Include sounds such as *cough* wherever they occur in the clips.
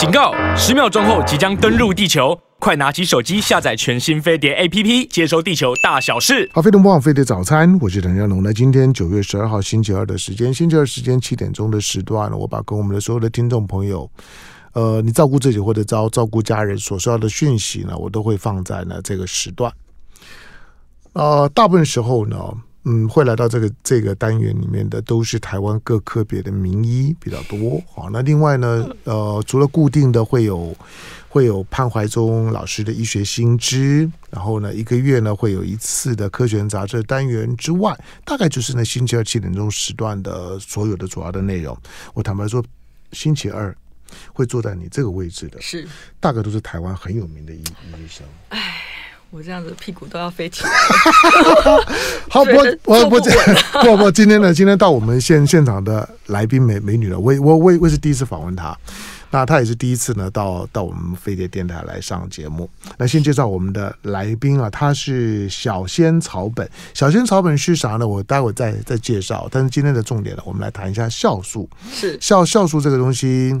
警告！十秒钟后即将登陆地球，快拿起手机下载全新飞碟 APP，接收地球大小事。好，飞碟播放飞碟早餐，我是陈家龙。那今天九月十二号星期二的时间，星期二时间七点钟的时段，我把跟我们的所有的听众朋友，呃，你照顾自己或者照照顾家人所需要的讯息呢，我都会放在呢这个时段。呃，大部分时候呢。嗯，会来到这个这个单元里面的都是台湾各科别的名医比较多。好，那另外呢，呃，除了固定的会有会有潘怀宗老师的医学新知，然后呢，一个月呢会有一次的科学人杂志单元之外，大概就是那星期二七点钟时段的所有的主要的内容。我坦白说，星期二会坐在你这个位置的，是大概都是台湾很有名的医医生。哎。我这样子屁股都要飞起来。*laughs* 好，我我我不 *laughs* 不，*laughs* 今天呢，今天到我们现现场的来宾美美女了，我我我我是第一次访问她，那她也是第一次呢到到我们飞碟电台来上节目。那先介绍我们的来宾啊，她是小仙草本，小仙草本是啥呢？我待会再再介绍。但是今天的重点呢，我们来谈一下酵素。是酵酵素这个东西，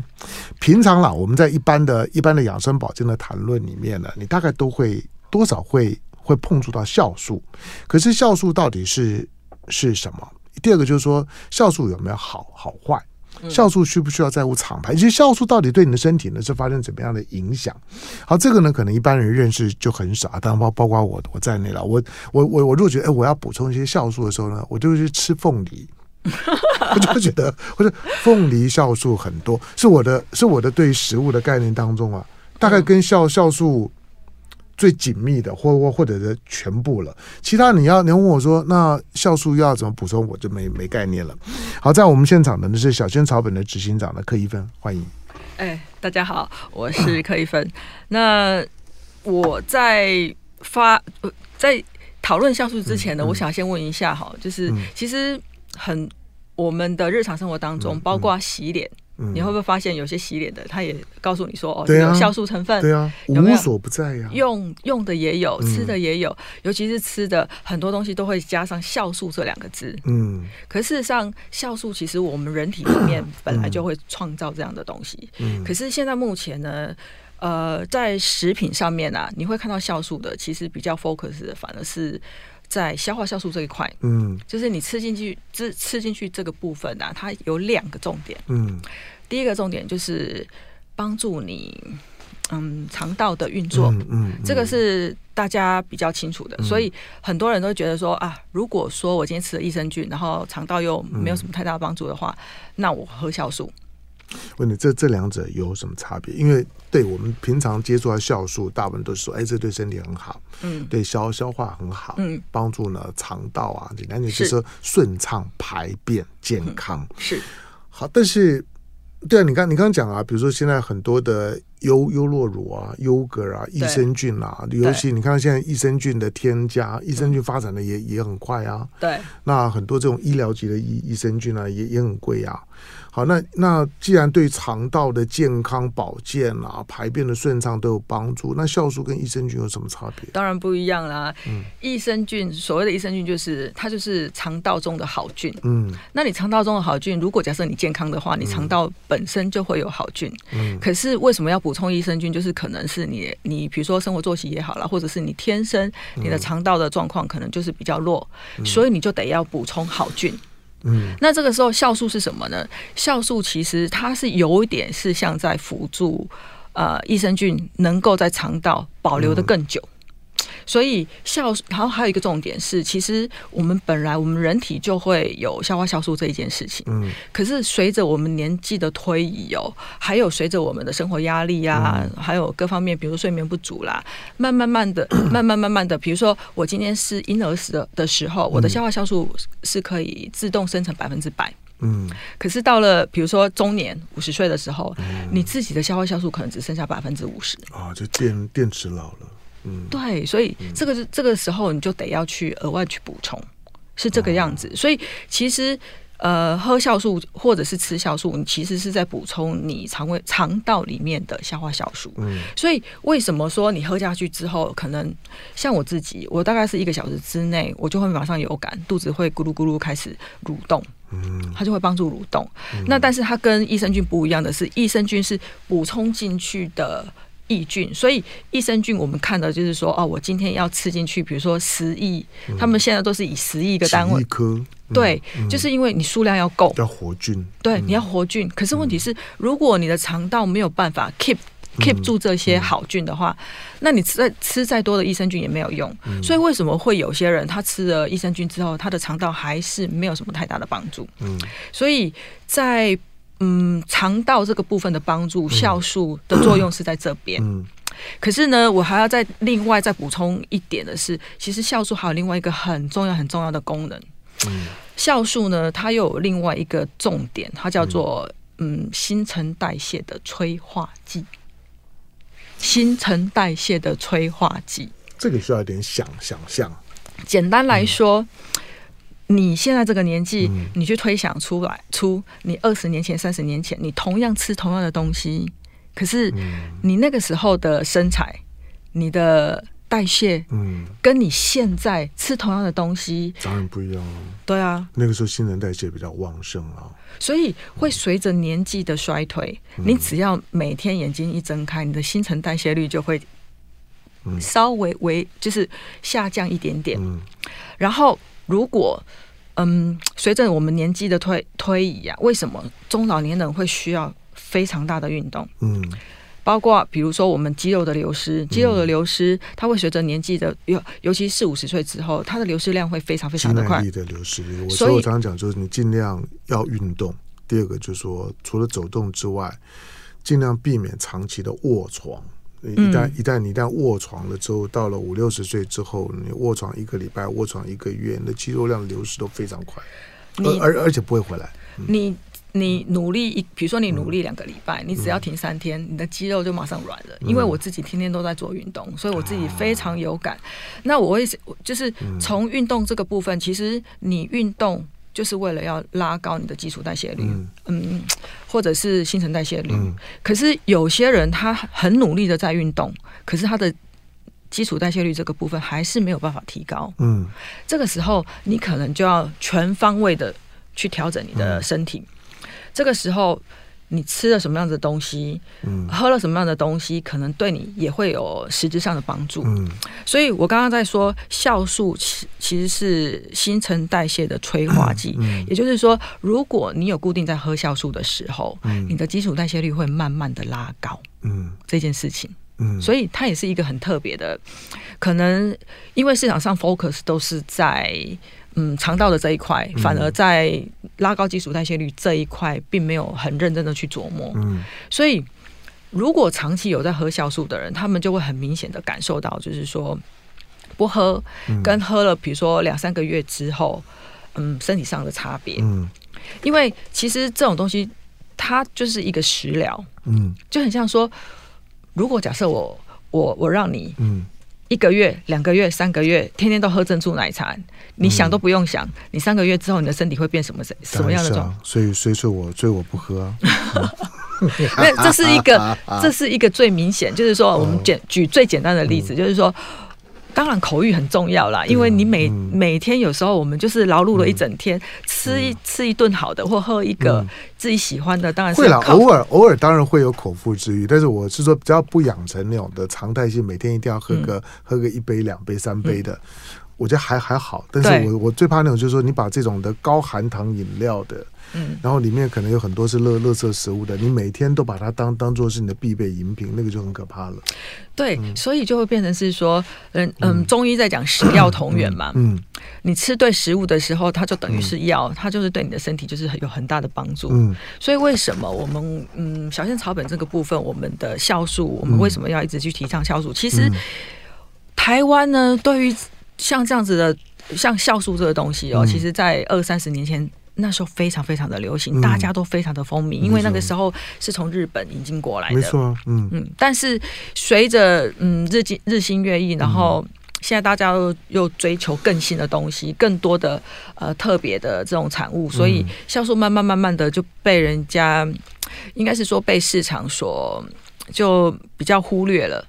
平常啦，我们在一般的一般的养生保健的谈论里面呢，你大概都会。多少会会碰触到酵素，可是酵素到底是是什么？第二个就是说，酵素有没有好好坏？酵素需不需要在乎厂牌？其实酵素到底对你的身体呢是发生怎么样的影响？好，这个呢可能一般人认识就很少，当然包包括我我在内了。我我我我如果觉得哎我要补充一些酵素的时候呢，我就去吃凤梨，*laughs* 我就觉得或者凤梨酵素很多，是我的是我的对于食物的概念当中啊，大概跟酵酵素。最紧密的，或或或者是全部了。其他你要你要问我说，那酵素要怎么补充，我就没没概念了。好，在我们现场的呢是小仙草本的执行长的柯一芬，欢迎。哎，大家好，我是柯一芬。*laughs* 那我在发在讨论酵素之前呢，嗯嗯、我想先问一下哈，就是、嗯、其实很我们的日常生活当中，嗯、包括洗脸。你会不会发现有些洗脸的，他也告诉你说哦，有酵素成分，对啊，有没有？无所不在呀。用用的也有，吃的也有，尤其是吃的很多东西都会加上酵素这两个字。嗯，可事实上，酵素其实我们人体里面 *coughs* 本来就会创造这样的东西。嗯，可是现在目前呢，呃，在食品上面啊，你会看到酵素的，其实比较 focus 的反而是。在消化酵素这一块，嗯，就是你吃进去，吃吃进去这个部分啊，它有两个重点，嗯，第一个重点就是帮助你，嗯，肠道的运作，嗯，嗯，这个是大家比较清楚的，嗯，所以很多人都觉得说啊，如果说我今天吃了益生菌，然后肠道又没有什么太大的帮助的话，嗯，那我喝酵素。问你这这两者有什么差别？因为对我们平常接触到酵素，大部分都是说，哎，这对身体很好，嗯，对消消化很好，嗯，帮助呢肠道啊，简单点就是说顺畅排便健康，嗯、是好。但是，对啊，你刚你刚刚讲啊，比如说现在很多的优优酪乳啊、优格啊、益生菌啊，尤其你看现在益生菌的添加，益生菌发展的也也很快啊，对，那很多这种医疗级的益益生菌啊，也也很贵啊。好，那那既然对肠道的健康保健啊、排便的顺畅都有帮助，那酵素跟益生菌有什么差别？当然不一样啦。嗯，益生菌所谓的益生菌就是它就是肠道中的好菌。嗯，那你肠道中的好菌，如果假设你健康的话，你肠道本身就会有好菌。嗯，可是为什么要补充益生菌？就是可能是你你比如说生活作息也好啦，或者是你天生你的肠道的状况可能就是比较弱，嗯，所以你就得要补充好菌。嗯，那这个时候酵素是什么呢？酵素其实它是有一点是像在辅助，呃，益生菌能够在肠道保留的更久。所以酵，然后还有一个重点是，其实我们本来我们人体就会有消化酵素这一件事情。嗯。可是随着我们年纪的推移哦，还有随着我们的生活压力啊，还有各方面，比如说睡眠不足啦，慢慢慢的，*coughs* 慢慢慢慢的，比如说我今天是婴儿时的的时候，我的消化酵素是可以自动生成百分之百。嗯。可是到了比如说中年五十岁的时候，你自己的消化酵素可能只剩下百分之五十。啊，就电电池老了。嗯，对，所以这个是这个时候你就得要去额外去补充，是这个样子。所以其实呃，喝酵素或者是吃酵素，你其实是在补充你肠胃肠道里面的消化酵素。嗯，所以为什么说你喝下去之后，可能像我自己，我大概是一个小时之内，我就会马上有感，肚子会咕噜咕噜开始蠕动。嗯，它就会帮助蠕动。嗯、那但是它跟益生菌不一样的是，益生菌是补充进去的益菌，所以益生菌我们看的就是说，哦，我今天要吃进去，比如说十亿，嗯、他们现在都是以十亿个单位，颗，嗯、对，就是因为你数量要够，要活菌，对，你要活菌。可是问题是，如果你的肠道没有办法 keep keep 住这些好菌的话，那你吃再吃再多的益生菌也没有用。所以为什么会有些人他吃了益生菌之后，他的肠道还是没有什么太大的帮助？嗯，所以在嗯肠道这个部分的帮助，酵素的作用是在这边。嗯，可是呢，我还要再另外再补充一点的是，其实酵素还有另外一个很重要很重要的功能。嗯，酵素呢，它又有另外一个重点，它叫做嗯新陈代谢的催化剂。新陈代谢的催化剂，这个需要一点想想象。简单来说，嗯、你现在这个年纪，嗯、你去推想出来，出你二十年前、三十年前，你同样吃同样的东西，可是你那个时候的身材，你的。代谢，嗯，跟你现在吃同样的东西，当然不一样了。对啊，那个时候新陈代谢比较旺盛啊，所以会随着年纪的衰退，嗯、你只要每天眼睛一睁开，你的新陈代谢率就会稍微微就是下降一点点。嗯、然后如果嗯，随着我们年纪的推推移啊，为什么中老年人会需要非常大的运动？嗯。包括比如说我们肌肉的流失，肌肉的流失，嗯、它会随着年纪的尤尤其四五十岁之后，它的流失量会非常非常的快。力的流失，所以我常常讲，就是你尽量要运动。第二个就是说，除了走动之外，尽量避免长期的卧床。一旦、嗯、一旦你一旦卧床了之后，到了五六十岁之后，你卧床一个礼拜，卧床一个月，你的肌肉量流失都非常快，你而而而且不会回来。嗯、你。你努力一，比如说你努力两个礼拜，你只要停三天，你的肌肉就马上软了。因为我自己天天都在做运动，所以我自己非常有感。那我会就是从运动这个部分，其实你运动就是为了要拉高你的基础代谢率，嗯，或者是新陈代谢率。可是有些人他很努力的在运动，可是他的基础代谢率这个部分还是没有办法提高。嗯，这个时候你可能就要全方位的去调整你的身体。这个时候，你吃了什么样的东西，嗯，喝了什么样的东西，可能对你也会有实质上的帮助。嗯，所以我刚刚在说，酵素其其实是新陈代谢的催化剂。嗯，也就是说，如果你有固定在喝酵素的时候，嗯，你的基础代谢率会慢慢的拉高。嗯，这件事情，嗯，所以它也是一个很特别的，可能因为市场上 focus 都是在。嗯，肠道的这一块，反而在拉高基础代谢率这一块，并没有很认真的去琢磨。嗯，所以如果长期有在喝酵素的人，他们就会很明显的感受到，就是说不喝跟喝了，比如说两三个月之后，嗯，身体上的差别。嗯，因为其实这种东西它就是一个食疗。嗯，就很像说，如果假设我我我让你嗯。一个月、两个月、三个月，天天都喝珍珠奶茶，你想都不用想，嗯、你三个月之后，你的身体会变什么什么样的状况？所以，所以说我，所以我不喝啊。*laughs* 那这是一个，*laughs* 这是一个最明显，就是说，我们简举最简单的例子，就是说。当然，口语很重要啦，因为你每、嗯、每天有时候我们就是劳碌了一整天，嗯、吃一吃一顿好的，或喝一个自己喜欢的，当然是会啦。偶尔偶尔当然会有口腹之欲，但是我是说，只要不养成那种的常态性，每天一定要喝个、嗯、喝个一杯、两杯、三杯的，嗯、我觉得还还好。但是我我最怕那种，就是说你把这种的高含糖饮料的。嗯，然后里面可能有很多是乐乐色食物的，你每天都把它当当做是你的必备饮品，那个就很可怕了。对，嗯、所以就会变成是说，嗯嗯，中医在讲食药同源嘛。嗯，嗯你吃对食物的时候，它就等于是药，嗯、它就是对你的身体就是有很大的帮助。嗯，所以为什么我们嗯小仙草本这个部分，我们的酵素，我们为什么要一直去提倡酵素？其实、嗯、台湾呢，对于像这样子的像酵素这个东西哦，嗯、其实在二三十年前。那时候非常非常的流行，嗯、大家都非常的风靡，因为那个时候是从日本引进过来的，没错，嗯嗯。但是随着嗯日进日新月异，然后现在大家又又追求更新的东西，更多的呃特别的这种产物，所以酵素慢慢慢慢的就被人家应该是说被市场所就比较忽略了。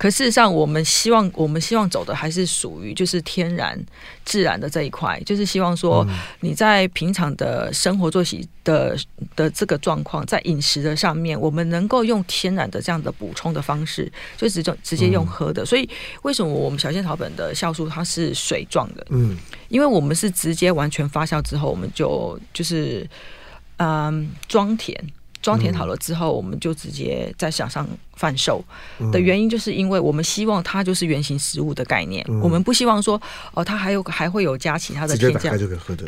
可事实上，我们希望我们希望走的还是属于就是天然自然的这一块，就是希望说你在平常的生活作息的的这个状况，在饮食的上面，我们能够用天然的这样的补充的方式，就直接直接用喝的。所以为什么我们小仙草本的酵素它是水状的？嗯，因为我们是直接完全发酵之后，我们就就是嗯装填。装填好了之后，我们就直接在市场上贩售。的原因，就是因为我们希望它就是原型食物的概念，我们不希望说哦，它还有还会有加其他的添加，就可以喝的。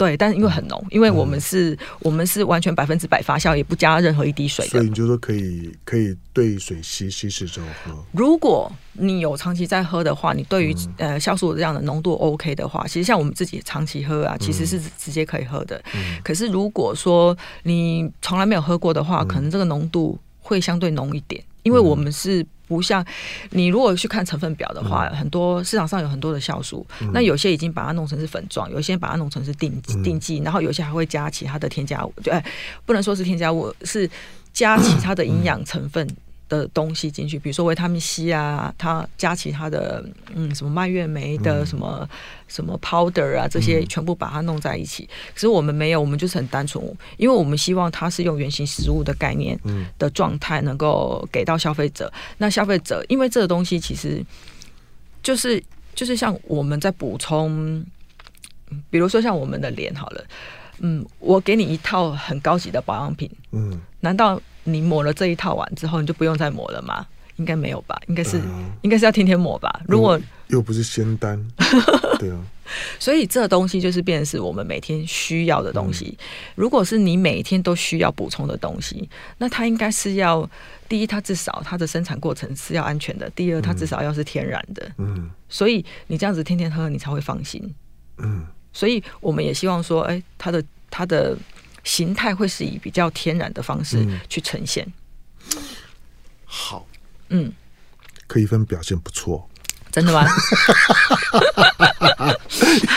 对，但是因为很浓，因为我们是，我们是完全百分之百发酵，也不加任何一滴水的。所以你就说可以，可以兑水稀稀释之后喝。如果你有长期在喝的话，你对于呃酵素这样的浓度 OK 的话，其实像我们自己长期喝啊，其实是直接可以喝的。可是如果说你从来没有喝过的话，可能这个浓度会相对浓一点，因为我们是。不像你如果去看成分表的话，嗯、很多市场上有很多的酵素，嗯、那有些已经把它弄成是粉状，有些把它弄成是定定剂，然后有些还会加其他的添加物，对，不能说是添加物，是加其他的营养成分。嗯的东西进去，比如说维他命 C 啊，它加其他的，嗯，什么蔓越莓的什么、嗯、什么 powder 啊，这些全部把它弄在一起。可是我们没有，我们就是很单纯，因为我们希望它是用原型食物的概念的状态，能够给到消费者。那消费者，因为这个东西其实就是就是像我们在补充，比如说像我们的脸好了，嗯，我给你一套很高级的保养品，嗯，难道？你抹了这一套完之后，你就不用再抹了吗？应该没有吧？应该是，嗯、应该是要天天抹吧？如果又，不是仙丹，*laughs* 对啊。所以这东西就是变成是我们每天需要的东西。嗯、如果是你每天都需要补充的东西，那它应该是要第一，它至少它的生产过程是要安全的；第二，它至少要是天然的。嗯。所以你这样子天天喝，你才会放心。嗯。所以我们也希望说，哎、欸，它的它的。形态会是以比较天然的方式去呈现。嗯、好，嗯，柯一芬表现不错，真的吗？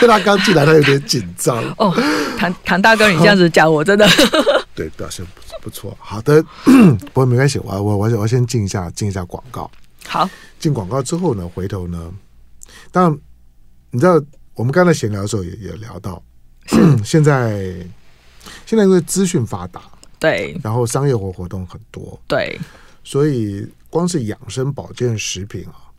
因为他刚进来，他有点紧张。哦，唐唐大哥，你这样子讲，我真的 *laughs* 对表现不不错。好的，*clears throat* 不过没关系，我我我我先进一下进一下广告。好，进广告之后呢，回头呢，当然你知道，我们刚才闲聊的时候也也聊到，是 *clears throat* 现在。现在因为资讯发达，对，然后商业活活动很多，对，所以光是养生保健食品啊，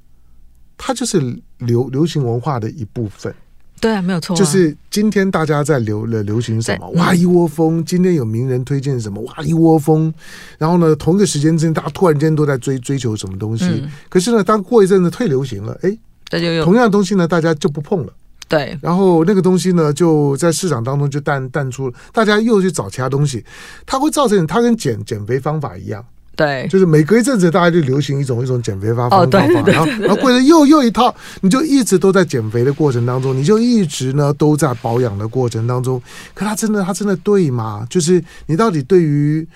它就是流流行文化的一部分。对啊，没有错啊。就是今天大家在流了流行什么，哇一窝蜂。今天有名人推荐什么，哇一窝蜂。然后呢，同一个时间之间，大家突然间都在追追求什么东西。嗯。可是呢，当过一阵子退流行了，哎，这就有同样的东西呢，大家就不碰了。对，然后那个东西呢，就在市场当中就淡淡出了，大家又去找其他东西，它会造成它跟减减肥方法一样，对，就是每隔一阵子大家就流行一种一种减肥方法，然后然后过了又又一套，你就一直都在减肥的过程当中，你就一直呢都在保养的过程当中，可它真的它真的对吗？就是你到底对于。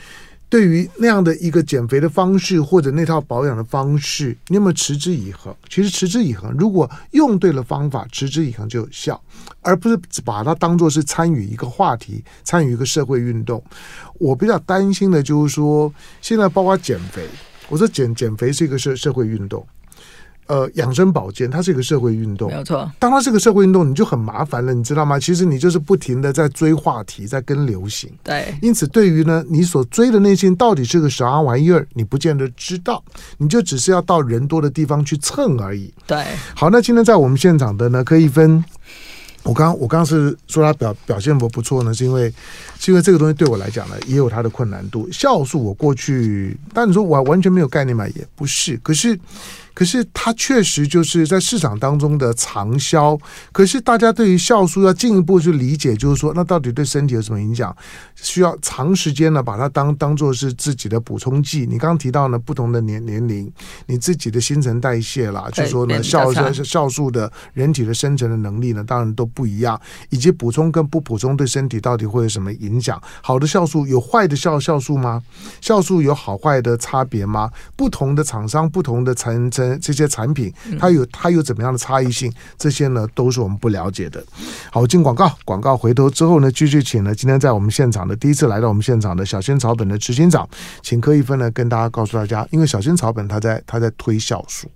对于那样的一个减肥的方式，或者那套保养的方式，你有没有持之以恒？其实持之以恒，如果用对了方法，持之以恒就有效，而不是把它当做是参与一个话题，参与一个社会运动。我比较担心的就是说，现在包括减肥，我说减减肥是一个社社会运动。呃，养生保健它是一个社会运动，没有错。当它是个社会运动，你就很麻烦了，你知道吗？其实你就是不停的在追话题，在跟流行。对。因此，对于呢，你所追的那些到底是个啥玩意儿，你不见得知道，你就只是要到人多的地方去蹭而已。对。好，那今天在我们现场的呢，柯一芬，我刚我刚是说他表表现不不错呢，是因为是因为这个东西对我来讲呢，也有它的困难度。酵素我过去，但你说我完全没有概念嘛，也不是。可是。可是它确实就是在市场当中的长销。可是大家对于酵素要进一步去理解，就是说，那到底对身体有什么影响？需要长时间呢，把它当当做是自己的补充剂。你刚刚提到呢，不同的年年龄，你自己的新陈代谢啦，就是说呢，酵素酵素的人体的生成的能力呢，当然都不一样。以及补充跟不补充对身体到底会有什么影响？好的酵素有坏的酵酵素吗？酵素有好坏的差别吗？不同的厂商，不同的成成。的这些产品，它有它有怎么样的差异性，这些呢都是我们不了解的。好，进广告，广告回头之后呢，继续请呢今天在我们现场的第一次来到我们现场的小仙草本的执行长，请柯一芬呢跟大家告诉大家，因为小仙草本他在他在推酵素。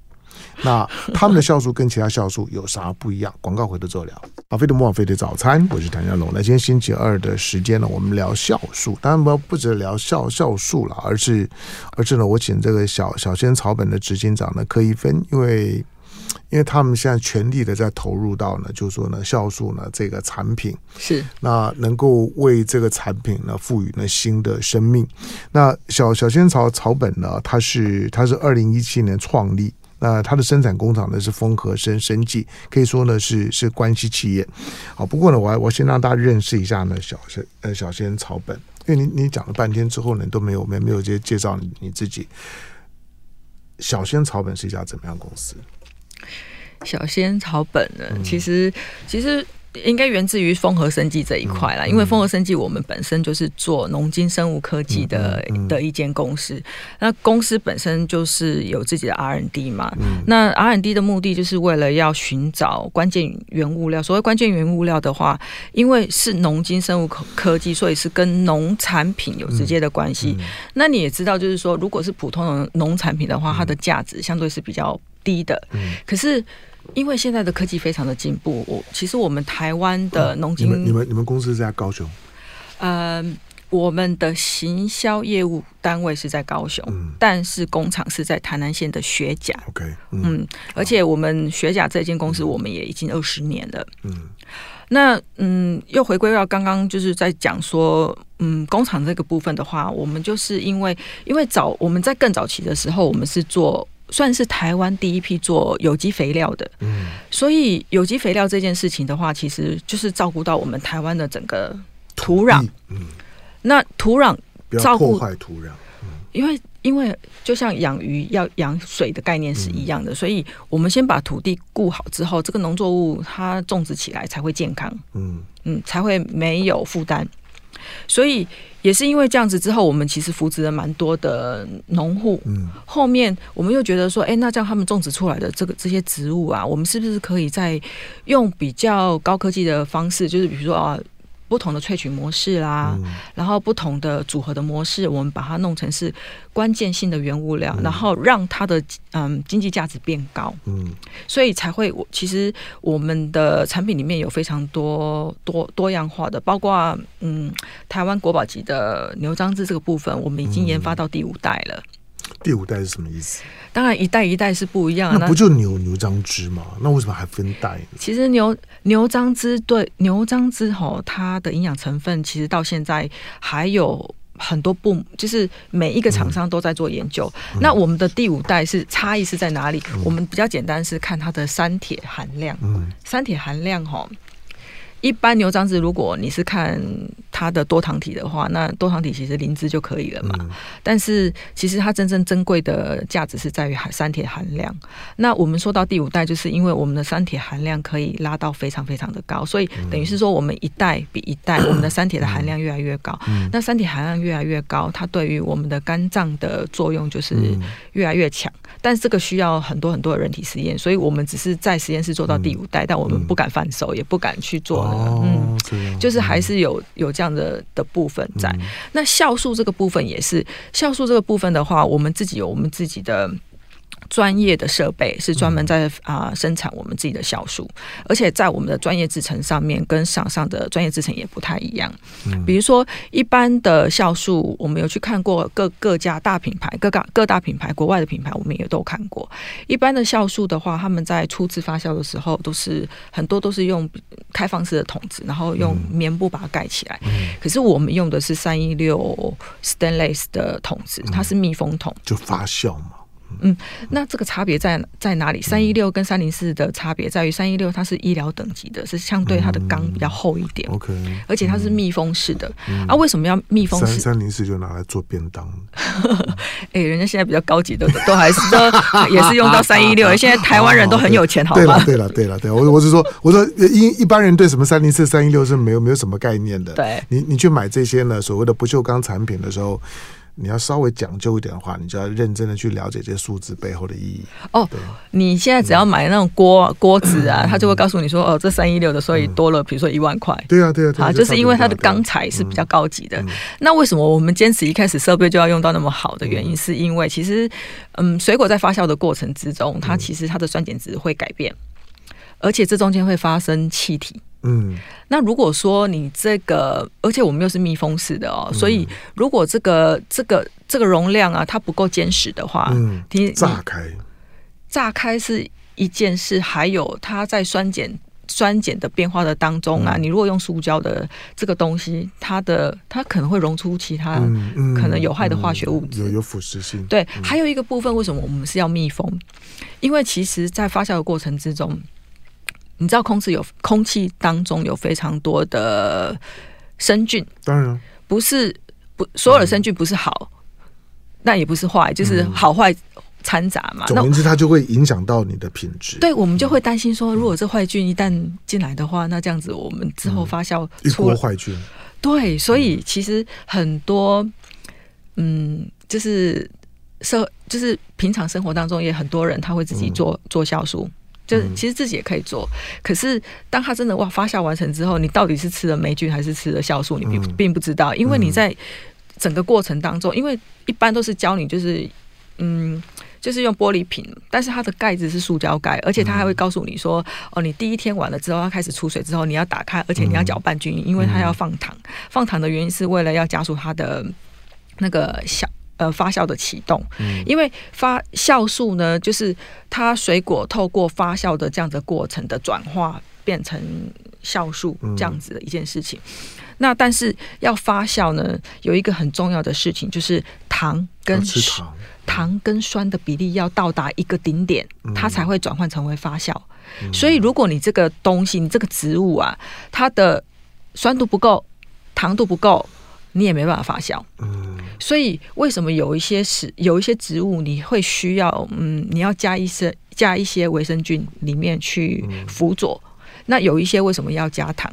*laughs* 那他们的酵素跟其他酵素有啥不一样？广告回头之后聊。阿飞的莫菲的早餐，我是谭家龙。那今天星期二的时间呢，我们聊酵素，当然不不止聊酵酵素了，而是而是呢，我请这个小小仙草本的执行长呢柯一芬，因为因为他们现在全力的在投入到呢，就是说呢酵素呢这个产品是那能够为这个产品呢赋予呢新的生命。那小小仙草草本呢，它是它是二零一七年创立。那它的生产工厂呢是丰和生生技，可以说呢是是关系企业。好，不过呢，我我先让大家认识一下呢小仙呃小仙草本，因为你你讲了半天之后呢都没有没没有介介绍你你自己。小仙草本是一家怎么样公司？小仙草本呢，嗯、其实其实。应该源自于丰和生技这一块啦，因为丰和生技我们本身就是做农经生物科技的的一间公司，那公司本身就是有自己的 R&D 嘛，那 R&D 的目的就是为了要寻找关键原物料。所谓关键原物料的话，因为是农经生物科科技，所以是跟农产品有直接的关系。那你也知道，就是说，如果是普通的农产品的话，它的价值相对是比较低的。可是因为现在的科技非常的进步，我其实我们台湾的农经、嗯，你们你们你们公司在高雄？呃，我们的行销业务单位是在高雄，嗯、但是工厂是在台南县的学甲。OK，嗯，嗯，而且我们学甲这间公司，我们也已经二十年了。嗯，那嗯，又回归到刚刚就是在讲说，嗯，工厂这个部分的话，我们就是因为因为早我们在更早期的时候，我们是做。算是台湾第一批做有机肥料的，嗯，所以有机肥料这件事情的话，其实就是照顾到我们台湾的整个土壤，嗯，那土壤照顾坏土壤，嗯，因为因为就像养鱼要养水的概念是一样的，嗯，所以我们先把土地顾好之后，这个农作物它种植起来才会健康，嗯。嗯，才会没有负担。所以也是因为这样子之后，我们其实扶植了蛮多的农户。嗯，后面我们又觉得说，哎，那这样他们种植出来的这个这些植物啊，我们是不是可以在用比较高科技的方式，就是比如说啊。不同的萃取模式啦，嗯、然后不同的组合的模式，我们把它弄成是关键性的原物料，嗯、然后让它的嗯经济价值变高。嗯，所以才会我其实我们的产品里面有非常多多多样化的，包括嗯台湾国宝级的牛樟芝这个部分，我们已经研发到第五代了。嗯第五代是什么意思？当然一代一代是不一样的。那不就牛牛樟芝吗？那为什么还分代呢？其实牛牛樟芝对牛樟芝吼，它的营养成分其实到现在还有很多不，就是每一个厂商都在做研究。嗯、那我们的第五代是差异是在哪里？嗯、我们比较简单是看它的三铁含量。嗯，三铁含量吼。一般牛樟子，如果你是看它的多糖体的话，那多糖体其实灵芝就可以了嘛。嗯、但是其实它真正珍贵的价值是在于含三铁含量。那我们说到第五代，就是因为我们的三铁含量可以拉到非常非常的高，所以等于是说我们一代比一代，*coughs* 我们的三铁的含量越来越高。嗯、那三铁含量越来越高，它对于我们的肝脏的作用就是越来越强。但是这个需要很多很多的人体实验，所以我们只是在实验室做到第五代，但我们不敢放手，也不敢去做。嗯，就是还是有有这样的的部分在。嗯、那酵素这个部分也是，酵素这个部分的话，我们自己有我们自己的。专业的设备是专门在啊、呃、生产我们自己的酵素，而且在我们的专业制程上面跟厂上的专业制程也不太一样。嗯，比如说一般的酵素，我们有去看过各各家大品牌、各大各大品牌、国外的品牌，我们也都看过。一般的酵素的话，他们在初次发酵的时候，都是很多都是用开放式的桶子，然后用棉布把它盖起来。嗯，可是我们用的是三一六 stainless 的桶子，它是密封桶，就发酵嘛。嗯，那这个差别在在哪里？三一六跟三零四的差别在于，三一六它是医疗等级的，是相对它的钢比较厚一点。OK，而且它是密封式的。啊，为什么要密封式？三零四就拿来做便当。*laughs* 哎，人家现在比较高级的都还是都 *laughs* 也是用到三一六。*laughs* 现在台湾人都很有钱，好吗？对了，对了，对了，我我是说，我说一一般人对什么三零四、三一六是没有没有什么概念的。对，你你去买这些呢所谓的不锈钢产品的时候。你要稍微讲究一点的话，你就要认真的去了解这些数字背后的意义。哦，你现在只要买那种锅锅子啊，他就会告诉你说，哦，这三一六的所以多了，比如说一万块。对啊，对啊，啊，就是因为它的钢材是比较高级的。那为什么我们坚持一开始设备就要用到那么好的原因，是因为其实，嗯，水果在发酵的过程之中，它其实它的酸碱值会改变，而且这中间会发生气体。嗯，那如果说你这个，而且我们又是密封式的哦，嗯、所以如果这个这个这个容量啊，它不够坚实的话，嗯，炸开，炸开是一件事，还有它在酸碱酸碱的变化的当中啊，嗯、你如果用塑胶的这个东西，它的它可能会溶出其他可能有害的化学物质，有有腐蚀性。对，嗯、还有一个部分，为什么我们是要密封？因为其实在发酵的过程之中。你知道空气有空气当中有非常多的生菌，当然。不是不所有的生菌不是好，那、嗯、也不是坏，就是好坏掺杂嘛。总言之，它就会影响到你的品质。对，我们就会担心说，如果这坏菌一旦进来的话，那这样子我们之后发酵出一锅坏菌。对，所以其实很多，嗯，就是社就是平常生活当中也很多人他会自己做、嗯、做酵素。就是其实自己也可以做，可是当它真的哇发酵完成之后，你到底是吃了霉菌还是吃了酵素，你并并不知道，因为你在整个过程当中，因为一般都是教你就是嗯，就是用玻璃瓶，但是它的盖子是塑胶盖，而且它还会告诉你说哦，你第一天完了之后，它开始出水之后，你要打开，而且你要搅拌均匀，因为它要放糖，放糖的原因是为了要加速它的那个小。呃，发酵的启动，因为发酵素呢，就是它水果透过发酵的这样的过程的转化，变成酵素这样子的一件事情。嗯、那但是要发酵呢，有一个很重要的事情，就是糖跟糖，糖跟酸的比例要到达一个顶点，它才会转换成为发酵。嗯、所以如果你这个东西，你这个植物啊，它的酸度不够，糖度不够。你也没办法发酵，嗯，所以为什么有一些食有一些植物你会需要，嗯，你要加一些加一些维生菌里面去辅佐，那有一些为什么要加糖？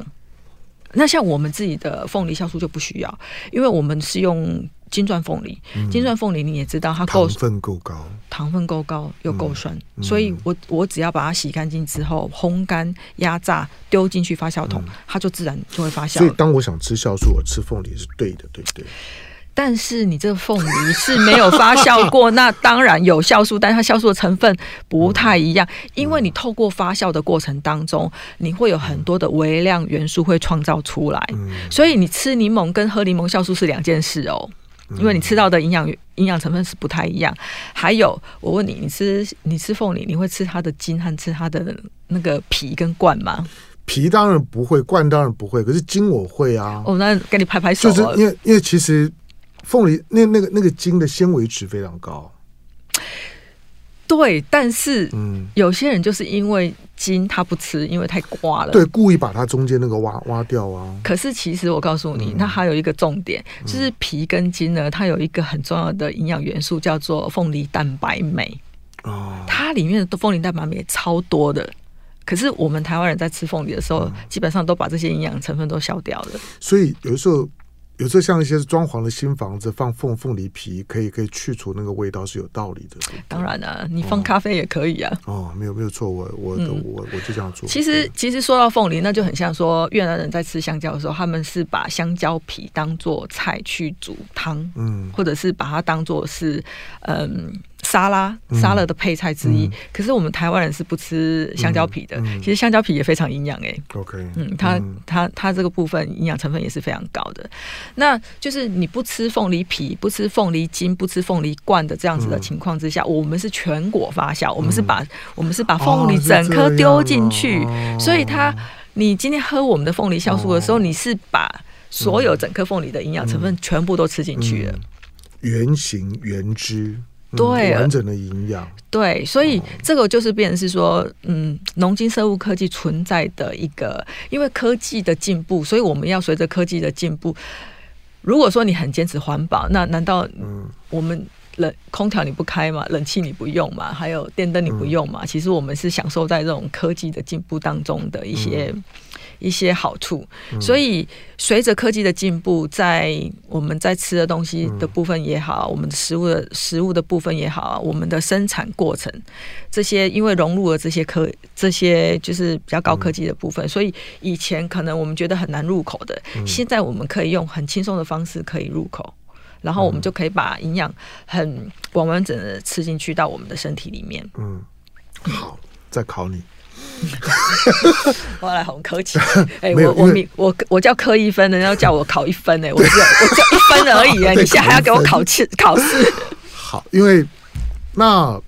那像我们自己的凤梨酵素就不需要，因为我们是用。金钻凤梨，金钻凤梨你也知道，它够糖分够高，糖分够高又够酸，嗯、所以我我只要把它洗干净之后，烘干、压榨，丢进去发酵桶，嗯、它就自然就会发酵。所以当我想吃酵素，我吃凤梨是对的，对不对？但是你这个凤梨是没有发酵过，*laughs* 那当然有酵素，但是它酵素的成分不太一样，嗯、因为你透过发酵的过程当中，你会有很多的微量元素会创造出来，嗯、所以你吃柠檬跟喝柠檬酵素是两件事哦。因为你吃到的营养营养成分是不太一样，还有我问你，你吃你吃凤梨，你会吃它的筋和吃它的那个皮跟冠吗？皮当然不会，冠当然不会，可是筋我会啊。哦，那给你拍拍手。就是因为因为其实凤梨那那个那个筋的纤维值非常高。对，但是嗯，有些人就是因为筋他不吃，因为太刮了，对，故意把它中间那个挖挖掉啊。可是其实我告诉你，它还有一个重点，嗯、就是皮跟筋呢，它有一个很重要的营养元素，叫做凤梨蛋白酶。哦，它里面的凤梨蛋白酶超多的，可是我们台湾人在吃凤梨的时候，嗯、基本上都把这些营养成分都消掉了。所以有的时候。有时候像一些装潢的新房子，放凤凤梨皮，可以可以去除那个味道，是有道理的。当然了、啊，你放咖啡也可以啊。哦，哦，没有没有错，我我、嗯、我我就这样做。其实其实说到凤梨，那就很像说越南人在吃香蕉的时候，他们是把香蕉皮当做菜去煮汤，嗯，或者是把它当做是嗯。沙拉沙拉的配菜之一，嗯、可是我们台湾人是不吃香蕉皮的。其实香蕉皮也非常营养哎。OK，嗯，它它它这个部分营养成分也是非常高的。那就是你不吃凤梨皮、不吃凤梨筋、不吃凤梨罐的这样子的情况之下，嗯、我们是全果发酵，我们是把、嗯、我们是把凤梨整颗丢进去，哦、所以它你今天喝我们的凤梨酵素的时候，哦、你是把所有整颗凤梨的营养成分全部都吃进去了，原型原汁。对，完整的营养。对，所以这个就是变成是说，嗯，农经生物科技存在的一个，因为科技的进步，所以我们要随着科技的进步。如果说你很坚持环保，那难道我们冷空调你不开嘛？冷气你不用嘛？还有电灯你不用吗？其实我们是享受在这种科技的进步当中的一些。一些好处。所以随着科技的进步，在我们在吃的东西的部分也好，我们的食物的食物的部分也好，我们的生产过程这些，因为融入了这些科这些就是比较高科技的部分，所以以前可能我们觉得很难入口的，现在我们可以用很轻松的方式可以入口。然后我们就可以把营养很完完整的吃进去到我们的身体里面。嗯，好，再考你。*laughs* 我要来红科技。*laughs* 哎，我我我我叫科一分，人家叫我考一分哎，我只有我只有一分而已 *laughs* 哎，你现在还要给我考试考试？好，因为那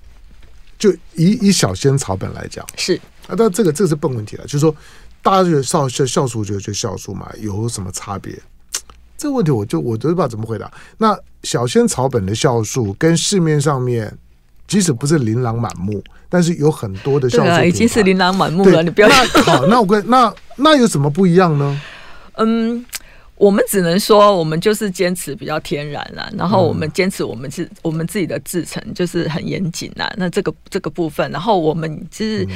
就以以小仙草本来讲是啊，但这个这个是笨问题了，就是说大家觉得酵酵酵素就就酵素嘛，有什么差别？这个问题我就我都不知道怎么回答。那小仙草本的酵素跟市面上面，即使不是琳琅满目，但是有很多的酵素，对啊，已经是琳琅满目了。你不要 *laughs* 好，那我跟那那有什么不一样呢？嗯，我们只能说，我们就是坚持比较天然啦。然后我们坚持我们是我们自己的制成，就是很严谨啦。那这个这个部分，然后我们就是、嗯、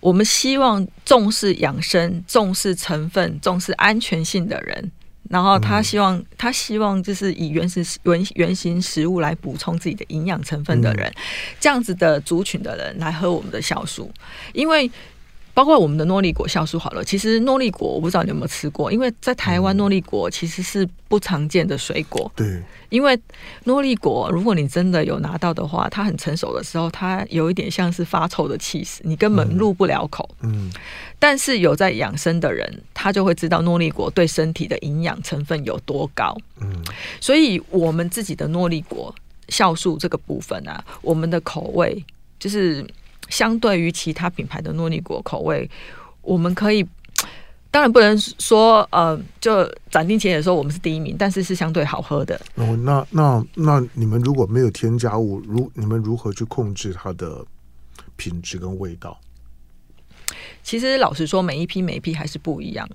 我们希望重视养生、重视成分、重视安全性的人。然后他希望，嗯、他希望就是以原始原原型食物来补充自己的营养成分的人，嗯、这样子的族群的人来喝我们的酵素，因为。包括我们的诺丽果酵素好了，其实诺丽果我不知道你有没有吃过，因为在台湾诺丽果其实是不常见的水果。对，因为诺丽果如果你真的有拿到的话，它很成熟的时候，它有一点像是发臭的气势，你根本入不了口。嗯，但是有在养生的人，他就会知道诺丽果对身体的营养成分有多高。嗯，所以我们自己的诺丽果酵素这个部分啊，我们的口味就是。相对于其他品牌的诺丽果口味，我们可以 *tsk* 当然不能说呃，就斩钉截铁说我们是第一名，但是是相对好喝的。哦，那那那你们如果没有添加物，如你们如何去控制它的品质跟味道？其实老实说，每一批每一批还是不一样。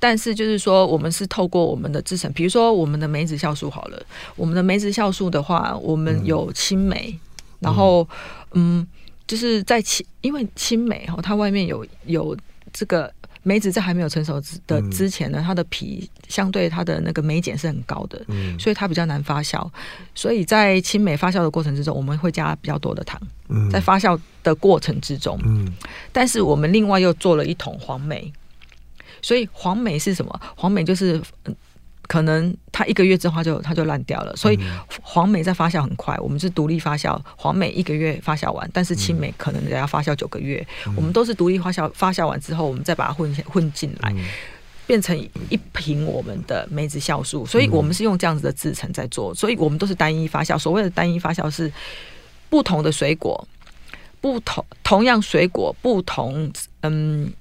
但是就是说，我们是透过我们的制成，比如说我们的梅子酵素好了，我们的梅子酵素的话，我们有青梅，嗯、然后嗯。就是在青，因为青梅哈，它外面有有这个梅子在还没有成熟的之前呢，它的皮相对它的那个梅碱是很高的，嗯，所以它比较难发酵。所以在青梅发酵的过程之中，我们会加比较多的糖，在发酵的过程之中，嗯，但是我们另外又做了一桶黄梅，所以黄梅是什么？黄梅就是嗯。可能它一个月之后它就它就烂掉了，所以黄梅在发酵很快。我们是独立发酵，黄梅一个月发酵完，但是青梅可能也要发酵九个月。我们都是独立发酵，发酵完之后，我们再把它混混进来，变成一瓶我们的梅子酵素。所以我们是用这样子的制成在做，所以我们都是单一发酵。所谓的单一发酵是不同的水果，不同同样水果不同，嗯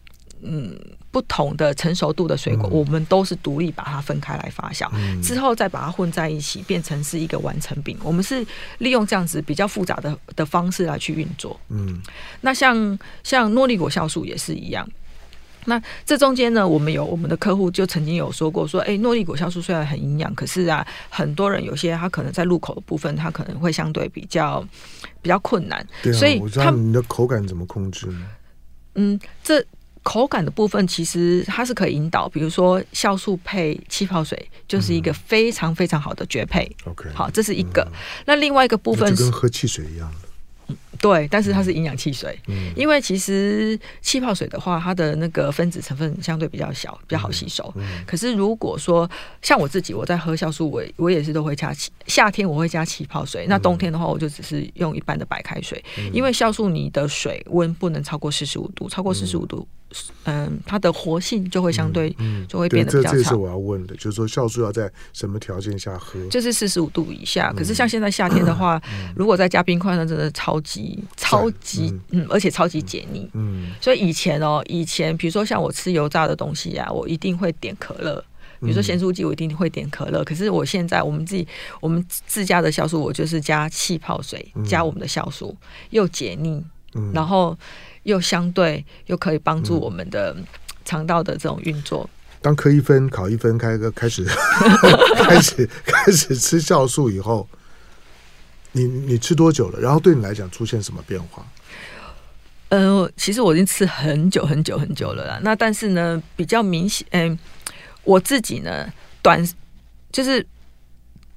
嗯。不同的成熟度的水果，嗯、我们都是独立把它分开来发酵，嗯、之后再把它混在一起，变成是一个完成品。我们是利用这样子比较复杂的的方式来去运作。嗯，那像像诺丽果酵素也是一样。那这中间呢，我们有我们的客户就曾经有说过说，哎，诺丽果酵素虽然很营养，可是啊，很多人有些他可能在入口的部分，他可能会相对比较比较困难。对啊，所以我知道你的口感怎么控制呢？嗯，这。口感的部分其实它是可以引导，比如说酵素配气泡水就是一个非常非常好的绝配。OK，好，这是一个。嗯、那另外一个部分是跟喝汽水一样。对，但是它是营养汽水，嗯、因为其实气泡水的话，它的那个分子成分相对比较小，比较好吸收。嗯嗯、可是如果说像我自己，我在喝酵素，我我也是都会加气。夏天我会加气泡水，那冬天的话，我就只是用一般的白开水。嗯、因为酵素你的水温不能超过四十五度，超过四十五度。嗯，它的活性就会相对就会变得比较差。这这是我要问的，就是说酵素要在什么条件下喝？就是四十五度以下。可是像现在夏天的话，*clears throat* 如果再加冰块，那真的超级超级嗯，而且超级解腻。嗯，所以以前哦，以前比如说像我吃油炸的东西呀，我一定会点可乐。比如说咸酥鸡，我一定会点可乐。可是我现在我们自己我们自家的酵素，我就是加气泡水，加我们的酵素，又解腻，然后。又相对又可以帮助我们的肠道的这种运作。当科一分考一分开个开始 *laughs* 开始开始吃酵素以后，你你吃多久了？然后对你来讲出现什么变化？呃，其实我已经吃很久很久很久了啦。那但是呢，比较明显，嗯、呃，我自己呢，短就是。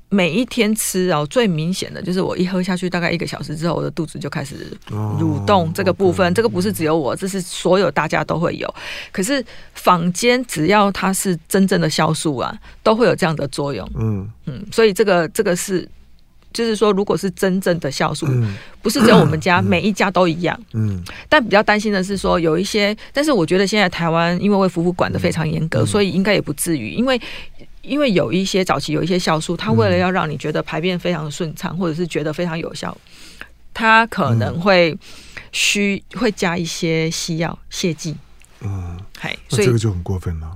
每一天吃哦，最明显的就是我一喝下去，大概一个小时之后，我的肚子就开始蠕动。这个部分，这个不是只有我，这是所有大家都会有。可是坊间只要它是真正的酵素啊，都会有这样的作用。嗯嗯，所以这个这个是，就是说，如果是真正的酵素，不是只有我们家，*coughs* 每一家都一样。嗯。但比较担心的是说，有一些，但是我觉得现在台湾因为卫福部管的非常严格，所以应该也不至于，因为。因为有一些早期有一些酵素，它为了要让你觉得排便非常的顺畅，或者是觉得非常有效，它可能会需会加一些西药泻剂。嗯，嘿，所以这个就很过分了。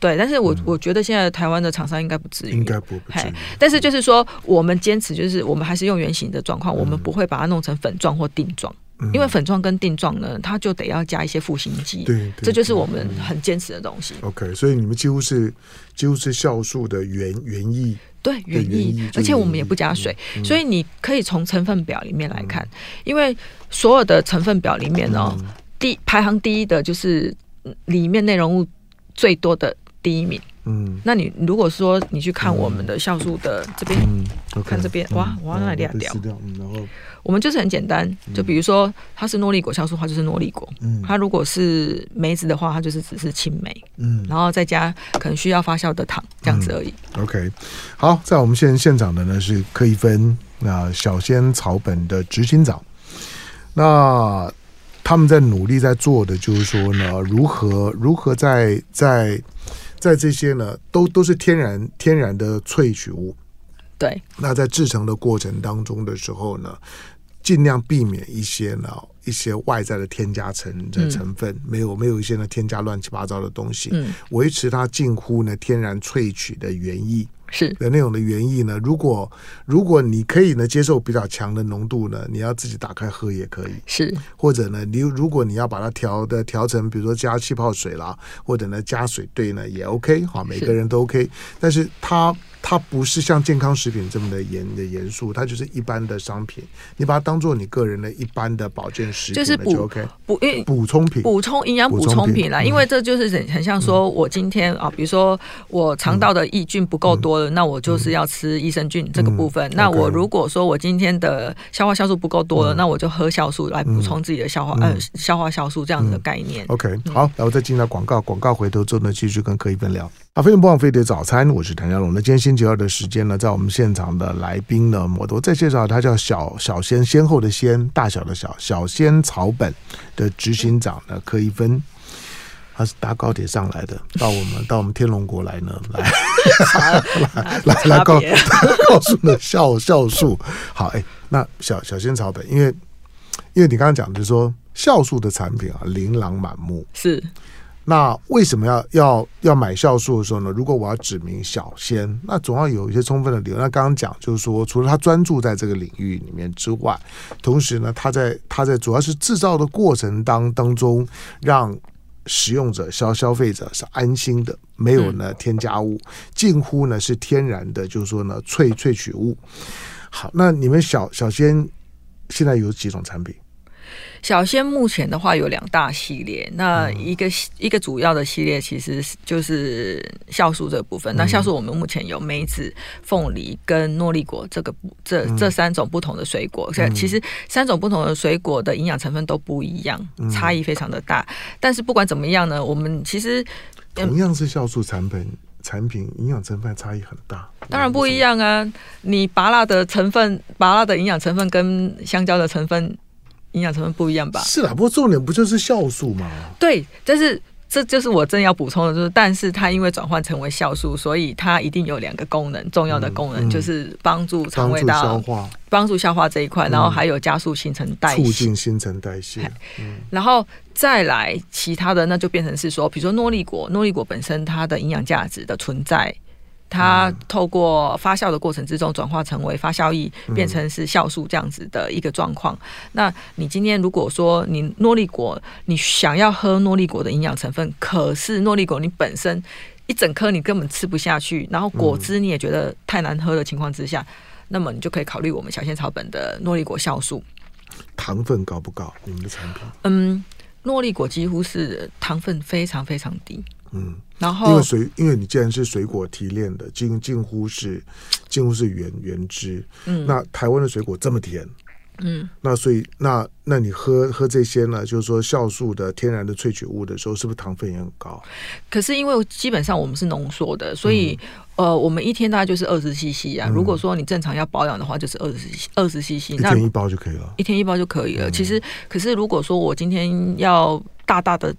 对，但是我我觉得现在台湾的厂商应该不至于，应该不不至于。但是就是说，我们坚持就是我们还是用原型的状况，我们不会把它弄成粉状或定状。因为粉状跟定状呢，它就得要加一些复形剂，对，这就是我们很坚持的东西。OK，所以你们几乎是几乎是酵素的原原意，对原意，而且我们也不加水，所以你可以从成分表里面来看，因为所有的成分表里面哦，第排行第一的就是里面内容物最多的第一名。嗯，那你如果说你去看我们的酵素的这边，嗯，看这边，哇，哇，那掉掉，然后我们就是很简单，就比如说它是诺丽果酵素，它就是诺丽果，嗯，它如果是梅子的话，它就是只是青梅，嗯，然后再加可能需要发酵的糖这样子而已。OK，好，在我们现现场的呢是柯一芬，那小仙草本的执行长，那他们在努力在做的就是说呢，如何如何在在。在这些呢，都都是天然天然的萃取物。对。那在制成的过程当中的时候呢，尽量避免一些呢一些外在的添加成的成分，嗯、没有没有一些呢添加乱七八糟的东西，嗯、维持它近乎呢天然萃取的原液。是的那种的原意呢，如果如果你可以呢接受比较强的浓度呢，你要自己打开喝也可以。是，或者呢，你如果你要把它调的调成，比如说加气泡水啦，或者呢加水兑呢也 OK，好，每个人都 OK。是但是它它不是像健康食品这么的严的严肃，它就是一般的商品，你把它当做你个人的一般的保健食品就 OK，补补补充品，补充营养补充品啦。品因为这就是很很像说我今天啊，比如说我肠道的益菌不够多。嗯那我就是要吃益生菌这个部分。嗯、那我如果说我今天的消化酵素不够多了，嗯、那我就喝酵素来补充自己的消化，嗯、呃，消化酵素这样子的概念。OK，好，然后再进到广告，广告回头之后呢，继续跟柯一芬聊。啊，非常棒，飞碟早餐，我是谭家龙。那今天星期二的时间呢，在我们现场的来宾呢，我都再介绍，他叫小小仙，先后的仙，大小的小，小仙草本的执行长呢，柯一芬。他是搭高铁上来的，到我们到我们天龙国来呢，来来来告告诉呢酵酵素。好，哎，那小小仙草本，因为因为你刚刚讲的是说酵素的产品啊，琳琅满目。是，那为什么要要要买酵素的时候呢？如果我要指明小仙，那总要有一些充分的理由。那刚刚讲就是说，除了他专注在这个领域里面之外，同时呢，他在他在主要是制造的过程当当中让。使用者消消费者是安心的，没有呢添加物，近乎呢是天然的，就是说呢萃萃取物。好，那你们小小仙现在有几种产品？小仙目前的话有两大系列，那一个、嗯、一个主要的系列其实就是酵素这部分。嗯、那酵素我们目前有梅子、凤梨跟诺丽果这个这这三种不同的水果。嗯、其实三种不同的水果的营养成分都不一样，嗯、差异非常的大。但是不管怎么样呢，我们其实同样是酵素产品，产品营养成分差异很大。当然不一样啊！你芭乐的成分，芭乐的营养成分跟香蕉的成分。营养成分不一样吧？是啦，不过重点不就是酵素吗？对，但是这就是我正要补充的，就是但是它因为转换成为酵素，所以它一定有两个功能，重要的功能、嗯嗯、就是帮助肠胃道消化，帮助消化这一块，然后还有加速新陈代谢，促进新陈代谢。嗯、然后再来其他的，那就变成是说，比如说诺丽果，诺丽果本身它的营养价值的存在。它透过发酵的过程之中转化成为发酵液，变成是酵素这样子的一个状况。嗯、那你今天如果说你诺丽果，你想要喝诺丽果的营养成分，可是诺丽果你本身一整颗你根本吃不下去，然后果汁你也觉得太难喝的情况之下，嗯、那么你就可以考虑我们小仙草本的诺丽果酵素。糖分高不高？你们的产品？嗯，诺丽果几乎是糖分非常非常低。嗯，然后因为水，因为你既然是水果提炼的，近近乎是近乎是原原汁。嗯，那台湾的水果这么甜。嗯，那所以那那你喝喝这些呢？就是说酵素的天然的萃取物的时候，是不是糖分也很高？可是因为基本上我们是浓缩的，所以、嗯、呃，我们一天大概就是二十 CC 啊。嗯、如果说你正常要保养的话，就是二十二十 CC，一天一包就可以了。一天一包就可以了。嗯、其实，可是如果说我今天要大大的。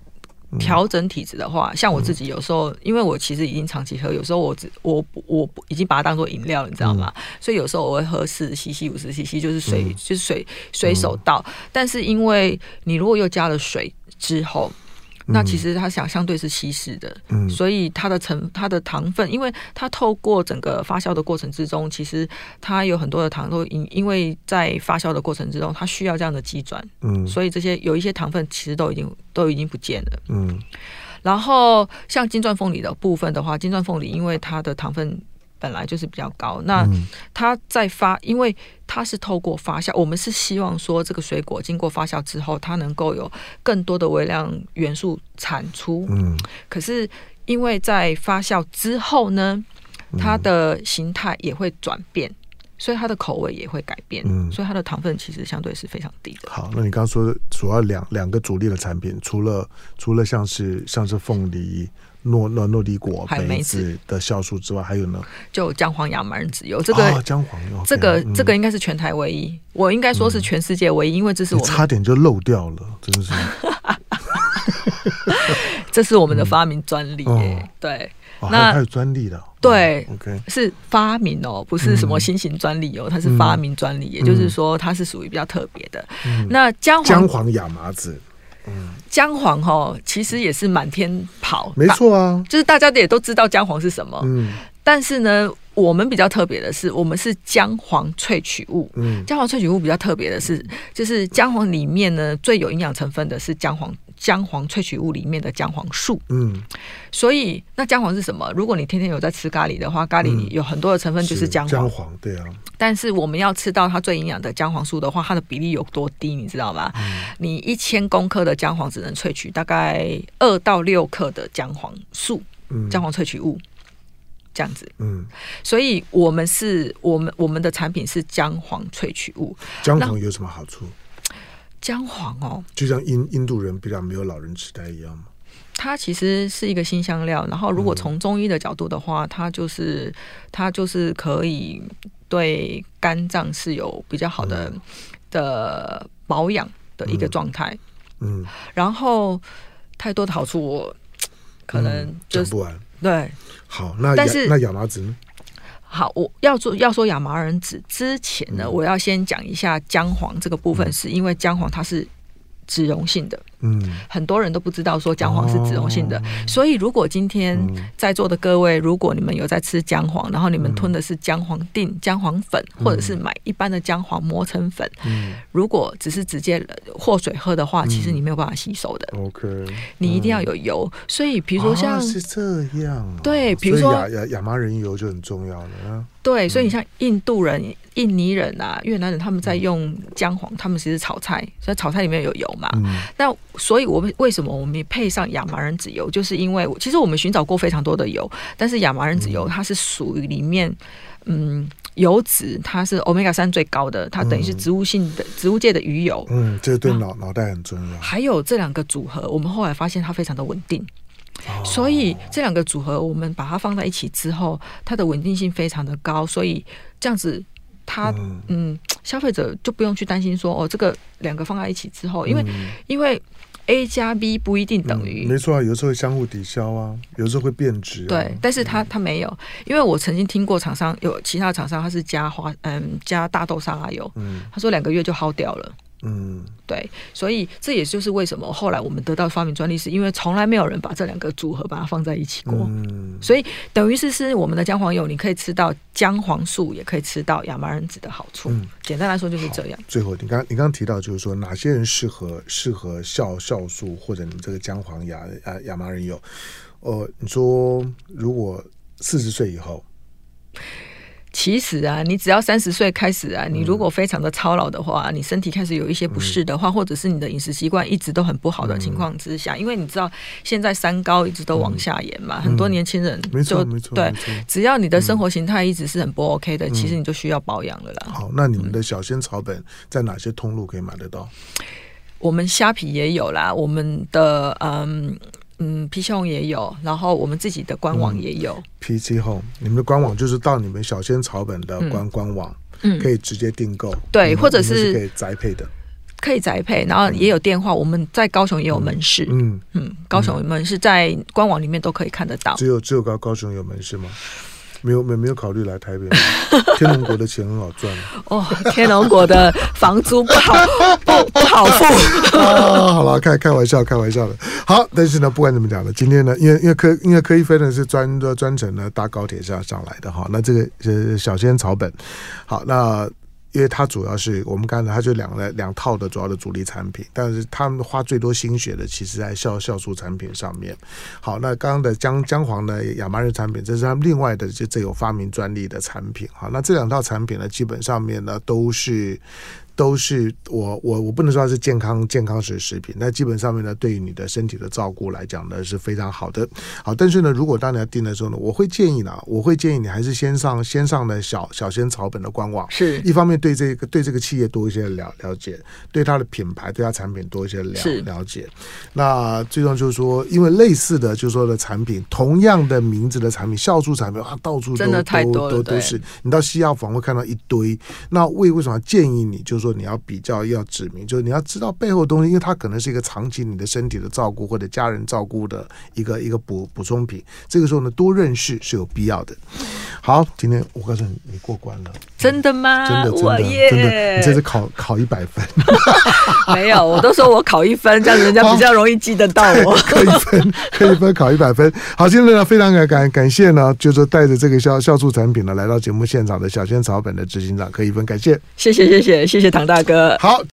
调整体质的话，像我自己有时候，因为我其实已经长期喝，有时候我只我我已经把它当做饮料，你知道吗？所以有时候我会喝四十 CC、五十 CC，就是水就是水随手倒。但是因为你如果又加了水之后。那其实它想相对是稀释的，嗯，所以它的成它的糖分，因为它透过整个发酵的过程之中，其实它有很多的糖都因因为在发酵的过程之中，它需要这样的基转，嗯，所以这些有一些糖分其实都已经都已经不见了，嗯，然后像金钻凤梨的部分的话，金钻凤梨因为它的糖分。本来就是比较高，那它在发，因为它是透过发酵，我们是希望说这个水果经过发酵之后，它能够有更多的微量元素产出。嗯，可是因为在发酵之后呢，它的形态也会转变，所以它的口味也会改变。嗯，所以它的糖分其实相对是非常低的。好，那你刚刚说的主要两两个主力的产品，除了除了像是像是凤梨。诺诺诺丽果梅子。的酵素之外，还有呢？就姜黄亚麻仁籽油，这个姜黄油，这个这个应该是全台唯一，我应该说是全世界唯一，因为这是我差点就漏掉了，真的是。*laughs* 这是我们的发明专利耶，对，那还有专利的，对，OK，是发明哦，不是什么新型专利哦，它是发明专利，也就是说它是属于比较特别的。那姜黄姜黄亚麻籽。嗯，姜黄哈，其实也是满天跑，没错啊，就是大家也都知道姜黄是什么，嗯，但是呢，我们比较特别的是，我们是姜黄萃取物，嗯，姜黄萃取物比较特别的是，就是姜黄里面呢最有营养成分的是姜黄。姜黄萃取物里面的姜黄素，嗯，所以那姜黄是什么？如果你天天有在吃咖喱的话，咖喱里有很多的成分就是姜黄，姜黄对啊。但是我们要吃到它最营养的姜黄素的话，它的比例有多低，你知道吗？嗯、你一千公克的姜黄只能萃取大概二到六克的姜黄素，嗯，姜黄萃取物这样子，嗯，所以我们是我们我们的产品是姜黄萃取物，姜黄有什么好处？姜黄哦，就像印印度人比较没有老人痴呆一样吗？它其实是一个新香料，然后如果从中医的角度的话，嗯、它就是它就是可以对肝脏是有比较好的、嗯、的保养的一个状态。嗯，然后太多的好处我可能就是、讲不完。对，好，那但是那亚麻籽呢？好，我要做要说亚麻仁籽之前呢，嗯、我要先讲一下姜黄这个部分，是因为姜黄它是脂溶性的。嗯，很多人都不知道说姜黄是脂溶性的，哦、所以如果今天在座的各位，如果你们有在吃姜黄，然后你们吞的是姜黄錠、姜黄粉，或者是买一般的姜黄磨成粉，嗯、如果只是直接和水喝的话，其实你没有办法吸收的。OK，、嗯、你一定要有油。所以比如说像、啊、是这样、啊，对，比如说亚亚亚麻仁油就很重要了、啊。对，所以你像印度人、印尼人啊、越南人，他们在用姜黄，他们其实炒菜，所以炒菜里面有油嘛。嗯、那所以我们为什么我们配上亚麻仁籽油，就是因为其实我们寻找过非常多的油，但是亚麻仁籽油它是属于里面，嗯，油脂它是欧米伽三最高的，它等于是植物性的、植物界的鱼油。嗯，这个对脑脑袋很重要。还有这两个组合，我们后来发现它非常的稳定。所以这两个组合，我们把它放在一起之后，它的稳定性非常的高。所以这样子，它嗯，嗯，消费者就不用去担心说哦，这个两个放在一起之后，因为、嗯、因为 A 加 B 不一定等于、嗯、没错啊，有时候会相互抵消啊，有时候会变质、啊。对，但是它它没有，因为我曾经听过厂商有其他厂商，他是加花嗯加大豆沙拉油，嗯，他说两个月就耗掉了。嗯，对，所以这也就是为什么后来我们得到发明专利，是因为从来没有人把这两个组合把它放在一起过。嗯，所以等于是是我们的姜黄油，你可以吃到姜黄素，也可以吃到亚麻仁籽的好处。嗯，简单来说就是这样。最后，你刚你刚刚提到就是说哪些人适合适合酵酵素或者你这个姜黄亚亚亚麻仁油？呃，你说如果四十岁以后。其实啊，你只要三十岁开始啊，你如果非常的操劳的话，你身体开始有一些不适的话，或者是你的饮食习惯一直都很不好的情况之下，因为你知道现在三高一直都往下延嘛，很多年轻人就对，只要你的生活形态一直是很不 OK 的，其实你就需要保养了啦。好，那你们的小仙草本在哪些通路可以买得到？我们虾皮也有啦，我们的嗯。嗯，PC Home 也有，然后我们自己的官网也有。嗯、PC Home，你们的官网就是到你们小仙草本的官、嗯、官网，嗯，可以直接订购。对，或者是，是可以宅配的，可以宅配，然后也有电话。嗯、我们在高雄也有门市，嗯嗯，高雄门市在官网里面都可以看得到。只有只有高高雄有门市吗？没有没没有考虑来台北吗？*laughs* 天龙国的钱很好赚哦，天龙国的房租不好 *laughs* 不不好付啊。好了，开开玩笑，开玩笑的。好，但是呢，不管怎么讲呢，今天呢，因为因为柯因为柯一菲呢是专专程呢搭高铁上上来的哈，那这个呃小仙草本，好那。因为它主要是我们刚才它就两个两套的主要的主力产品，但是他们花最多心血的，其实在酵酵素产品上面。好，那刚刚的姜姜黄的亚麻仁产品，这是他们另外的就这有发明专利的产品。好，那这两套产品呢，基本上面呢都是。都是我我我不能说它是健康健康食食品，那基本上面呢，对于你的身体的照顾来讲呢是非常好的。好，但是呢，如果当你要订的时候呢，我会建议呢，我会建议你还是先上先上的小小仙草本的官网，是一方面对这个对这个企业多一些了了解，对它的品牌对它产品多一些了了解。那最重要就是说，因为类似的就是说的产品，同样的名字的产品，酵素产品啊，到处都真的太多都都都是，你到西药房会看到一堆。那为为什么要建议你就是？说你要比较要指明，就是你要知道背后的东西，因为它可能是一个长期你的身体的照顾或者家人照顾的一个一个补补充品。这个时候呢，多认识是有必要的。好，今天我告诉你，你过关了，真的吗？真的真的真的，你这次考考一百分？*laughs* 没有，我都说我考一分，这样人家比较容易记得到我。*laughs* 可以分，可以分，考一百分。好，今天呢，非常感感感谢呢，就是带着这个酵酵素产品呢来到节目现场的小仙草本的执行长柯一芬，感谢，谢谢谢谢谢谢唐大哥，好。